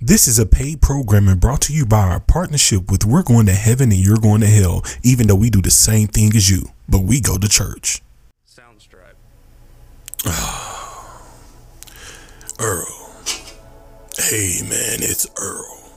This is a paid program and brought to you by our partnership with We're Going to Heaven and You're Going to Hell, even though we do the same thing as you, but we go to church. Soundstripe. Earl. Hey man, it's Earl.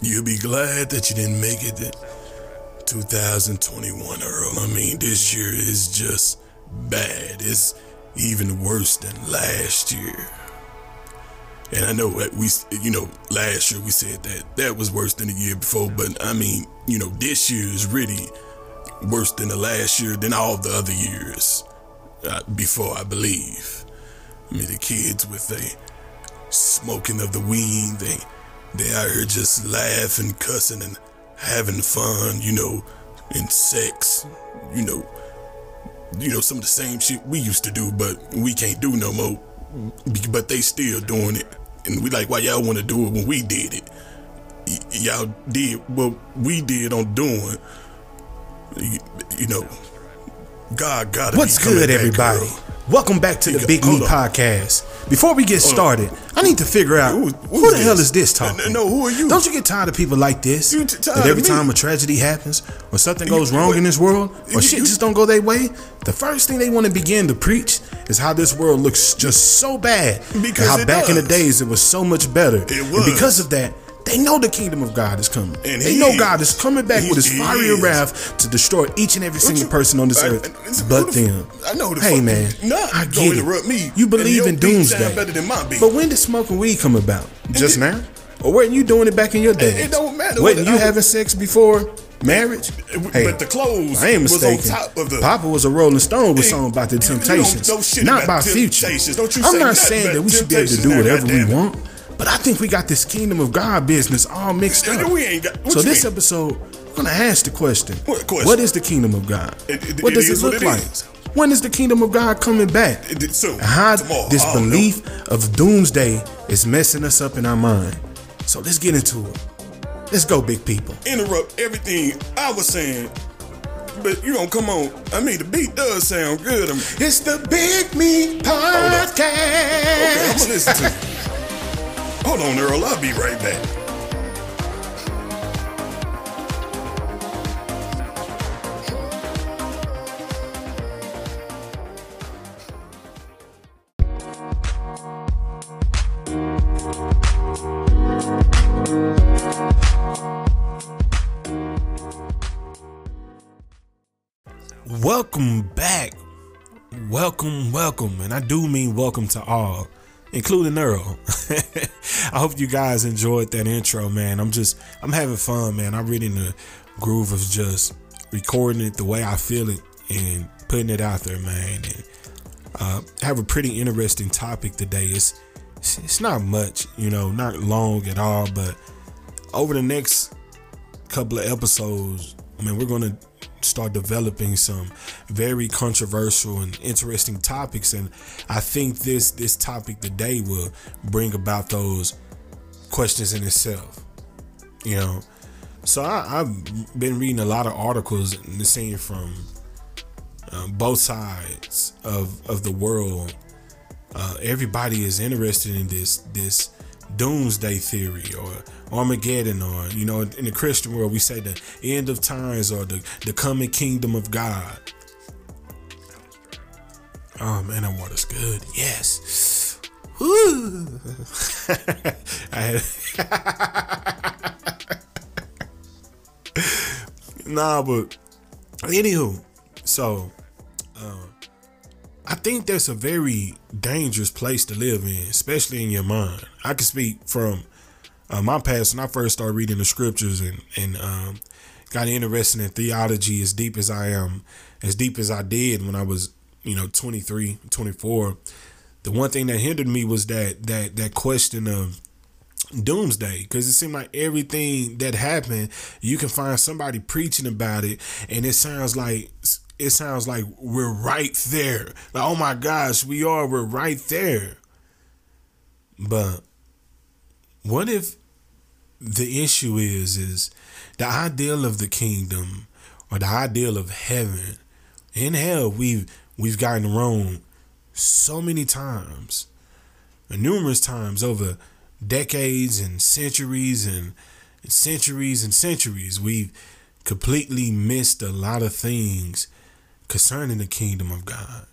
You'll be glad that you didn't make it to 2021, Earl. I mean, this year is just bad. It's even worse than last year. And I know that we, you know, last year we said that that was worse than the year before, but I mean, you know, this year is really worse than the last year than all the other years uh, before, I believe. I mean, the kids with the smoking of the weed, they they out here just laughing, cussing, and having fun, you know, and sex, you know, you know some of the same shit we used to do, but we can't do no more. But they still doing it, and we like, why y'all want to do it when we did it? Y- y'all did what we did on doing. You, you know, God got it. What's good, everybody? Welcome back to the Big Me. Podcast. Before we get Hold on. started, I need to figure out Who- who, the hell is this talking? No, who are you? Don't you get tired of people like this? You t- that every time a tragedy happens or something goes You- wrong what- in this world or you- shit you- just don't go their way, the first thing they want to begin to preach is how this world looks just so bad. Because and how back in the days it was so much better. It And was. because of that, they know the kingdom of God is coming. And they know is. God is coming back He with his fiery wrath to destroy each and every single you- person on this I- earth, but the them. I know the Hey fuck man, Nah, I don't it. interrupt me. You believe in doomsday, better than my but when did smoking weed come about? Just it- now, or weren't you doing it back in your day? it don't matter Wasn't you having sex before marriage? But the clothes I ain't was on mistaken. top of the- Papa was a Rolling Stone with Hey, song about the don't Temptations, not about by Future. Don't I'm not saying that we should be able to do whatever we want, but I think we got this kingdom of God business all mixed up. we ain't got- so this mean? episode, we're gonna ask the question: What question? What is the kingdom of God? It- it- what it does is it look it like? is. When is the kingdom of God coming back? It soon. How Tomorrow. this I don't belief of doomsday is messing us up in our mind. So let's get into it. Let's go, big people. interrupt everything I was saying. But you gonna come on. I mean, the beat does sound good. I'm, It's the Big Me Podcast. okay, I'm gonna listen to it. Hold on, Earl. I'll be right back. Welcome back. Welcome, welcome. And I do mean welcome to all, including Earl. I hope you guys enjoyed that intro, man. I'm just, I'm having fun, man. I'm really in the groove of just recording it the way I feel it and putting it out there, man. And uh, have a pretty interesting topic today. It's, it's, it's not much, you know, not long at all, but over the next couple of episodes, I mean, we're going to start developing some very controversial and interesting topics, and I think this this topic today will bring about those questions in itself. You know, so I, I've been reading a lot of articles and seeing from uh, both sides of of the world. Uh, everybody is interested in this this doomsday theory or Armageddon or you know in the Christian world we say the end of times or the the coming kingdom of God. Oh man, that water's good. Yes. Woo. Had nah, but anywho, so uh, I think that's a very dangerous place to live in, especially in your mind. I can speak from uh, my past when I first started reading the scriptures and and um, got interested in theology as deep as I am, as deep as I did when I was you know 23, 24. The one thing that hindered me was that that that question of doomsday because it seemed like everything that happened you can find somebody preaching about it and it sounds like it sounds like we're right there like oh my gosh we are we're right there but what if the issue is is the ideal of the kingdom or the ideal of heaven in hell we've we've gotten wrong so many times numerous times over decades and centuries and centuries and centuries, we've completely missed a lot of things concerning the kingdom of God.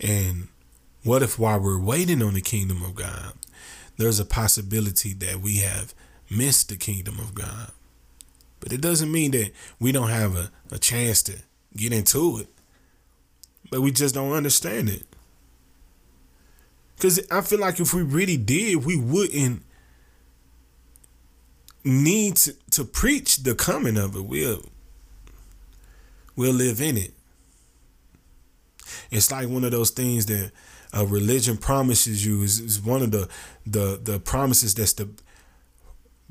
And what if while we're waiting on the kingdom of God, there's a possibility that we have missed the kingdom of God? But it doesn't mean that we don't have a, a chance to get into it. But we just don't understand it. Because I feel like if we really did, we wouldn't need to, to preach the coming of it. We'll, we'll live in it. It's like one of those things that a religion promises you is, is one of the, the the promises that's the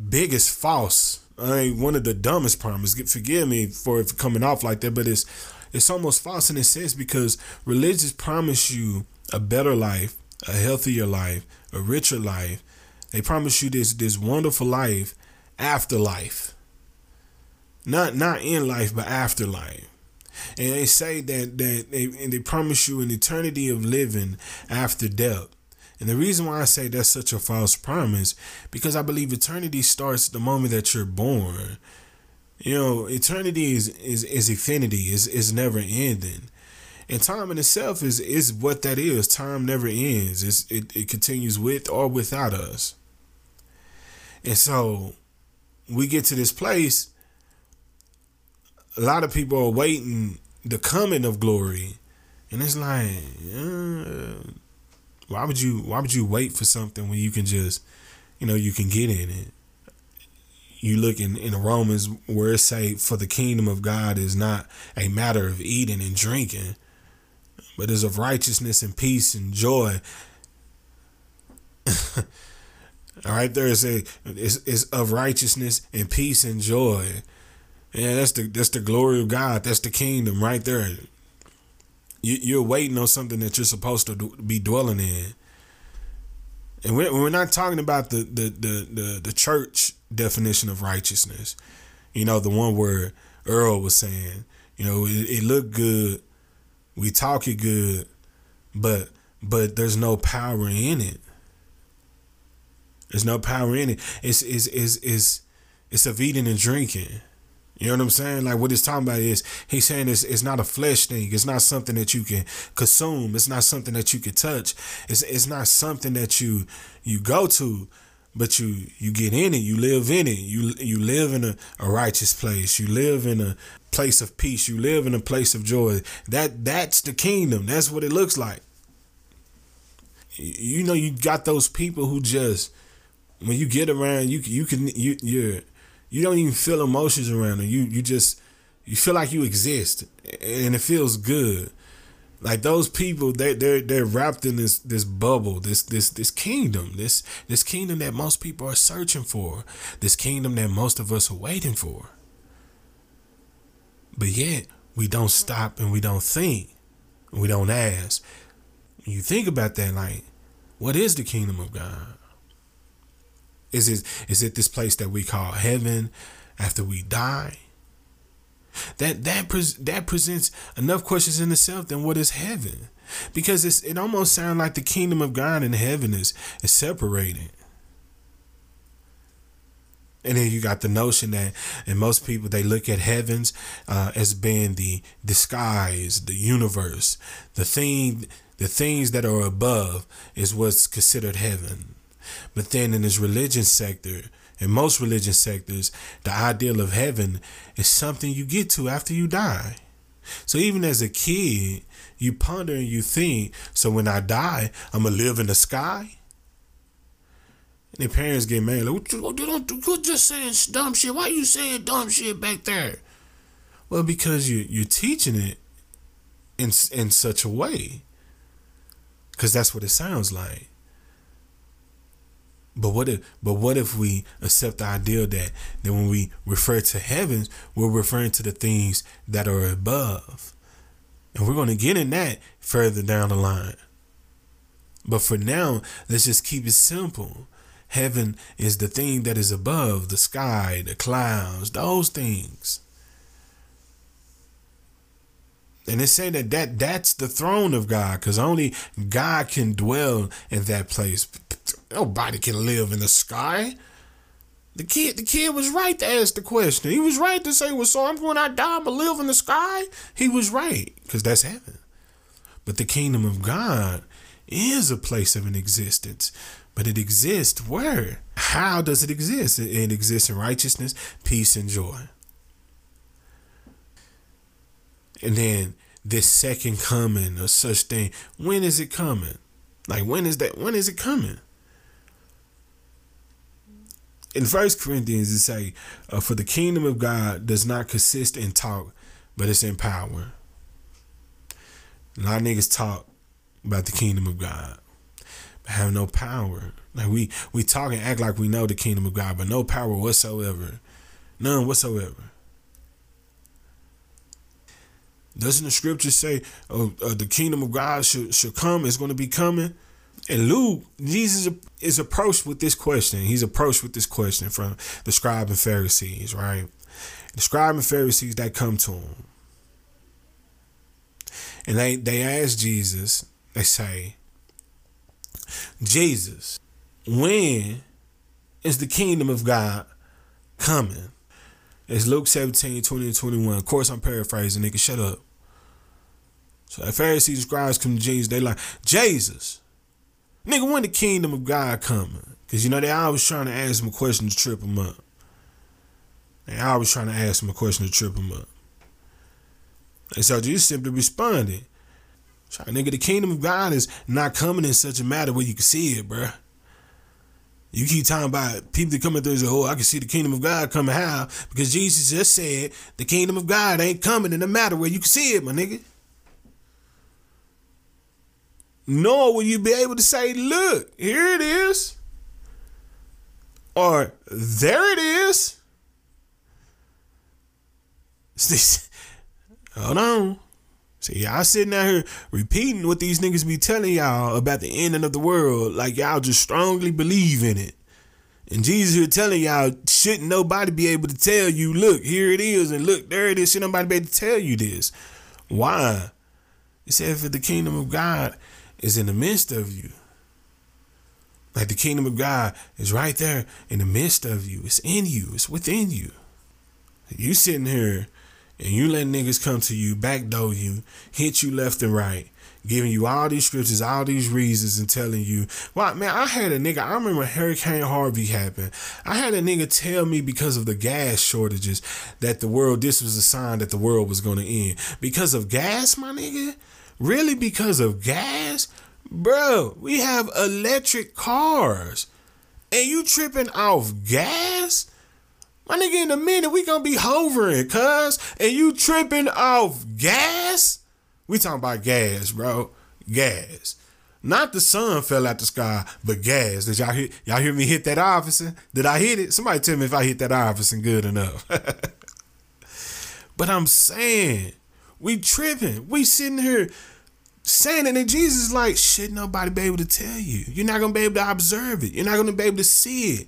biggest false. I mean, one of the dumbest promises. Forgive me for coming off like that, but it's it's almost false in a sense because religions promise you a better life, a healthier life, a richer life. They promise you this this wonderful life after life. Not not in life, but afterlife. And they say that that they and they promise you an eternity of living after death. And the reason why I say that's such a false promise, because I believe eternity starts the moment that you're born. You know, eternity is is, is infinity, is is never ending. And time in itself is is what that is. Time never ends. It's, it, it continues with or without us. And so we get to this place, a lot of people are waiting the coming of glory. And it's like, uh, why would you why would you wait for something when you can just, you know, you can get in it? You look in, in Romans where it say, for the kingdom of God is not a matter of eating and drinking, but is of righteousness and peace and joy. All right, there is a is, is of righteousness and peace and joy. Yeah, that's the that's the glory of God. That's the kingdom right there. You, you're waiting on something that you're supposed to be dwelling in. And we're, we're not talking about the, the, the, the, the church definition of righteousness. You know, the one where Earl was saying, you know, it, it looked good, we talk it good, but but there's no power in it. There's no power in it. It's it's is is it's of eating and drinking. You know what I'm saying? Like what he's talking about is he's saying it's it's not a flesh thing. It's not something that you can consume. It's not something that you can touch. It's it's not something that you you go to, but you you get in it. You live in it. You you live in a, a righteous place. You live in a place of peace. You live in a place of joy. That that's the kingdom. That's what it looks like. You know, you got those people who just when you get around, you you can you you're you don't even feel emotions around them. You you just you feel like you exist, and it feels good. Like those people, they they're they're wrapped in this this bubble, this this this kingdom, this this kingdom that most people are searching for, this kingdom that most of us are waiting for. But yet we don't stop and we don't think, we don't ask. You think about that, like, what is the kingdom of God? Is it is it this place that we call heaven after we die? That that pres- that presents enough questions in itself. Then what is heaven? Because it's it almost sounds like the kingdom of God and heaven is is separated. And then you got the notion that, and most people they look at heavens uh, as being the the skies, the universe, the thing, the things that are above is what's considered heaven. But then in this religion sector, in most religion sectors, the ideal of heaven is something you get to after you die. So even as a kid, you ponder and you think, so when I die, I'm gonna live in the sky? And their parents get mad, like, what you, what you don't do? You're just saying dumb shit. Why are you saying dumb shit back there? Well, because you you're teaching it in in such a way. Cause that's what it sounds like. But what if but what if we accept the idea that that when we refer to heavens, we're referring to the things that are above. And we're going to get in that further down the line. But for now, let's just keep it simple. Heaven is the thing that is above the sky, the clouds, those things. And it's saying that, that that's the throne of God because only God can dwell in that place. Nobody can live in the sky. The kid, the kid was right to ask the question. He was right to say, "Well, so I'm going I die, gonna live in the sky." He was right because that's heaven. But the kingdom of God is a place of an existence. But it exists where? How does it exist? It exists in righteousness, peace, and joy. And then this second coming or such thing, when is it coming? Like when is that? When is it coming? In First Corinthians, it say, uh, "For the kingdom of God does not consist in talk, but it's in power." A lot of niggas talk about the kingdom of God, but have no power. Like we we talk and act like we know the kingdom of God, but no power whatsoever, none whatsoever. Doesn't the scripture say, "Oh, uh, the kingdom of God should should come? It's going to be coming." And Luke, Jesus is approached with this question. He's approached with this question from the scribe and Pharisees, right? The scribe and Pharisees that come to him, and they they ask Jesus. They say, Jesus, when is the kingdom of God coming? It's Luke 17, 20 and 21. Of course, I'm paraphrasing, nigga. Shut up. So the Pharisees, scribes come to Jesus. They like, Jesus, nigga, when the kingdom of God coming? Because, you know, they always trying to ask him a question to trip him up. They always trying to ask him a question to trip him up. And so Jesus simply responded, nigga, the kingdom of God is not coming in such a matter where you can see it, bruh. You keep talking about people that coming through and say, oh, I can see the kingdom of God coming how? Because Jesus just said the kingdom of God ain't coming in a matter where you can see it, my nigga. Nor will you be able to say, look, here it is. Or there it is. Hold on. See, y'all sitting out here repeating what these niggas be telling y'all about the ending of the world, like y'all just strongly believe in it. And Jesus here telling y'all, shouldn't nobody be able to tell you, look, here it is, and look, there it is. Should nobody be able to tell you this? Why? He said, for the kingdom of God is in the midst of you. Like the kingdom of God is right there in the midst of you. It's in you. It's within you. You sitting here and you let niggas come to you, backdoor you, hit you left and right, giving you all these scriptures, all these reasons, and telling you, well, man, I had a nigga, I remember Hurricane Harvey happened. I had a nigga tell me because of the gas shortages that the world, this was a sign that the world was going to end. Because of gas, my nigga? Really because of gas? Bro, we have electric cars. And you tripping off gas? My nigga, in a minute, we gonna be hovering, cuz. And you tripping off gas? We talking about gas, bro. Gas. Not the sun fell out the sky, but gas. Did y'all hear y'all hear me hit that Iverson? Did I hit it? Somebody tell me if I hit that Iverson good enough. but I'm saying, we tripping. We sitting here saying it, and Jesus is like, shit, nobody be able to tell you. You're not gonna be able to observe it. You're not gonna be able to see it.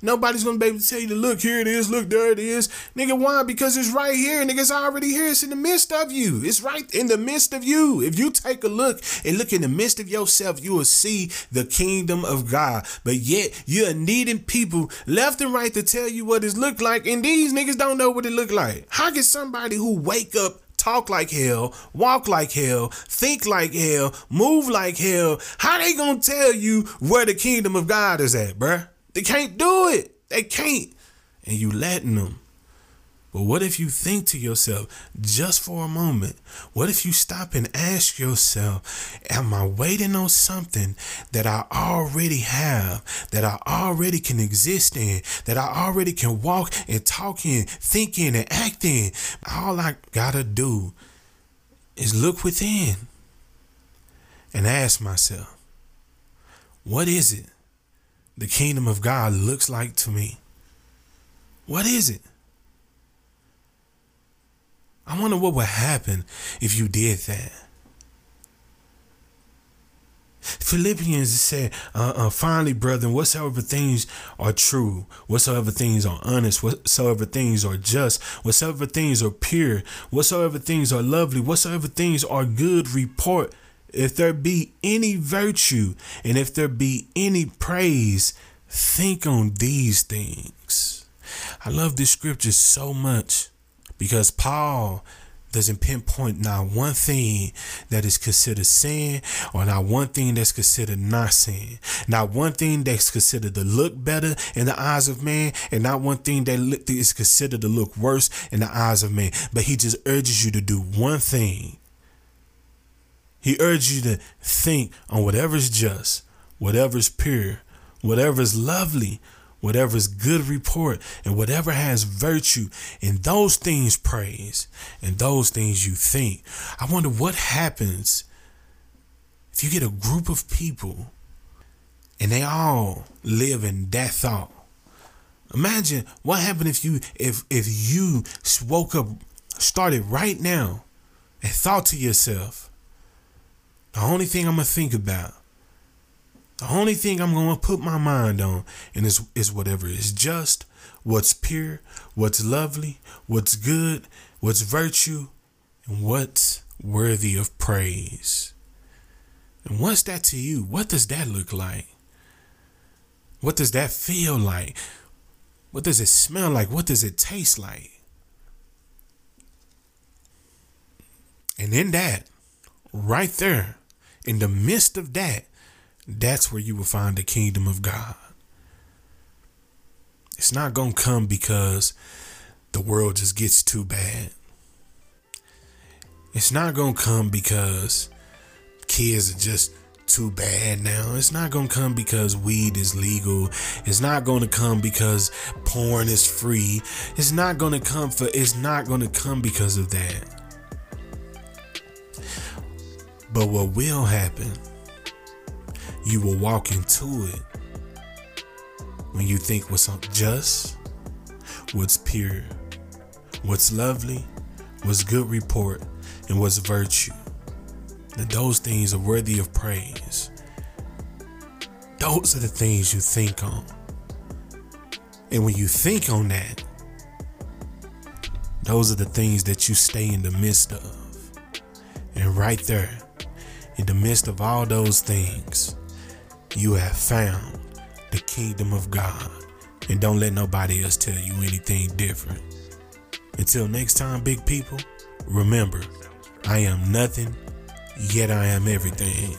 Nobody's gonna be able to tell you to look here it is, look there it is. Nigga, why? Because it's right here, nigga. It's already here. It's in the midst of you. It's right in the midst of you. If you take a look and look in the midst of yourself, you will see the kingdom of God. But yet you're needing people left and right to tell you what it look like, and these niggas don't know what it look like. How can somebody who wake up talk like hell, walk like hell, think like hell, move like hell. How they gonna tell you where the kingdom of God is at, bruh? They can't do it. They can't. And you letting them. But what if you think to yourself, just for a moment, what if you stop and ask yourself, am I waiting on something that I already have, that I already can exist in, that I already can walk and talk in, think in, and act in? All I gotta do is look within and ask myself, what is it the kingdom of God looks like to me? What is it? I wonder what would happen if you did that. Philippians said, uh, uh, finally, brethren, whatsoever things are true, whatsoever things are honest, whatsoever things are just, whatsoever things are pure, whatsoever things are lovely, whatsoever things are good report, if there be any virtue, and if there be any praise, think on these things. I love this scripture so much because Paul doesn't pinpoint not one thing that is considered sin or not one thing that's considered not sin. Not one thing that's considered to look better in the eyes of man and not one thing that is considered to look worse in the eyes of man. But he just urges you to do one thing. He urges you to think on whatever's just, whatever's pure, whatever's lovely, whatever's good report, and whatever has virtue, and those things praise, and those things you think. I wonder what happens if you get a group of people and they all live in that thought. Imagine what happened if you if if you woke up started right now and thought to yourself, the only thing I'm gonna think about the only thing I'm going to put my mind on and is, is whatever is just, what's pure, what's lovely, what's good, what's virtue, and what's worthy of praise. And what's that to you? What does that look like? What does that feel like? What does it smell like? What does it taste like? And in that, right there, in the midst of that, that's where you will find the kingdom of God. It's not going to come because the world just gets too bad. It's not going to come because kids are just too bad now. It's not going to come because weed is legal. It's not going to come because porn is free. It's not going to come for it's not going to come because of that. But what will happen you will walk into it when you think what's just, what's pure, what's lovely, what's good report, and what's virtue. That those things are worthy of praise. Those are the things you think on. And when you think on that, those are the things that you stay in the midst of. And right there, in the midst of all those things, you have found the kingdom of God. And don't let nobody else tell you anything different. Until next time, big people, remember, I am nothing, yet I am everything.